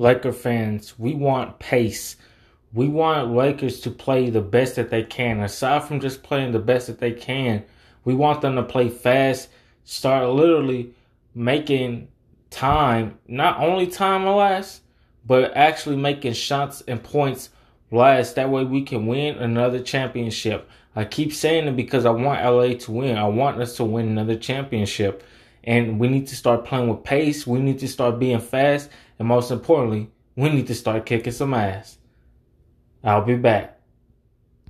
Laker fans, we want pace. We want Lakers to play the best that they can. Aside from just playing the best that they can, we want them to play fast, start literally making time, not only time last, but actually making shots and points last. That way we can win another championship. I keep saying it because I want LA to win. I want us to win another championship. And we need to start playing with pace. We need to start being fast. And most importantly, we need to start kicking some ass. I'll be back.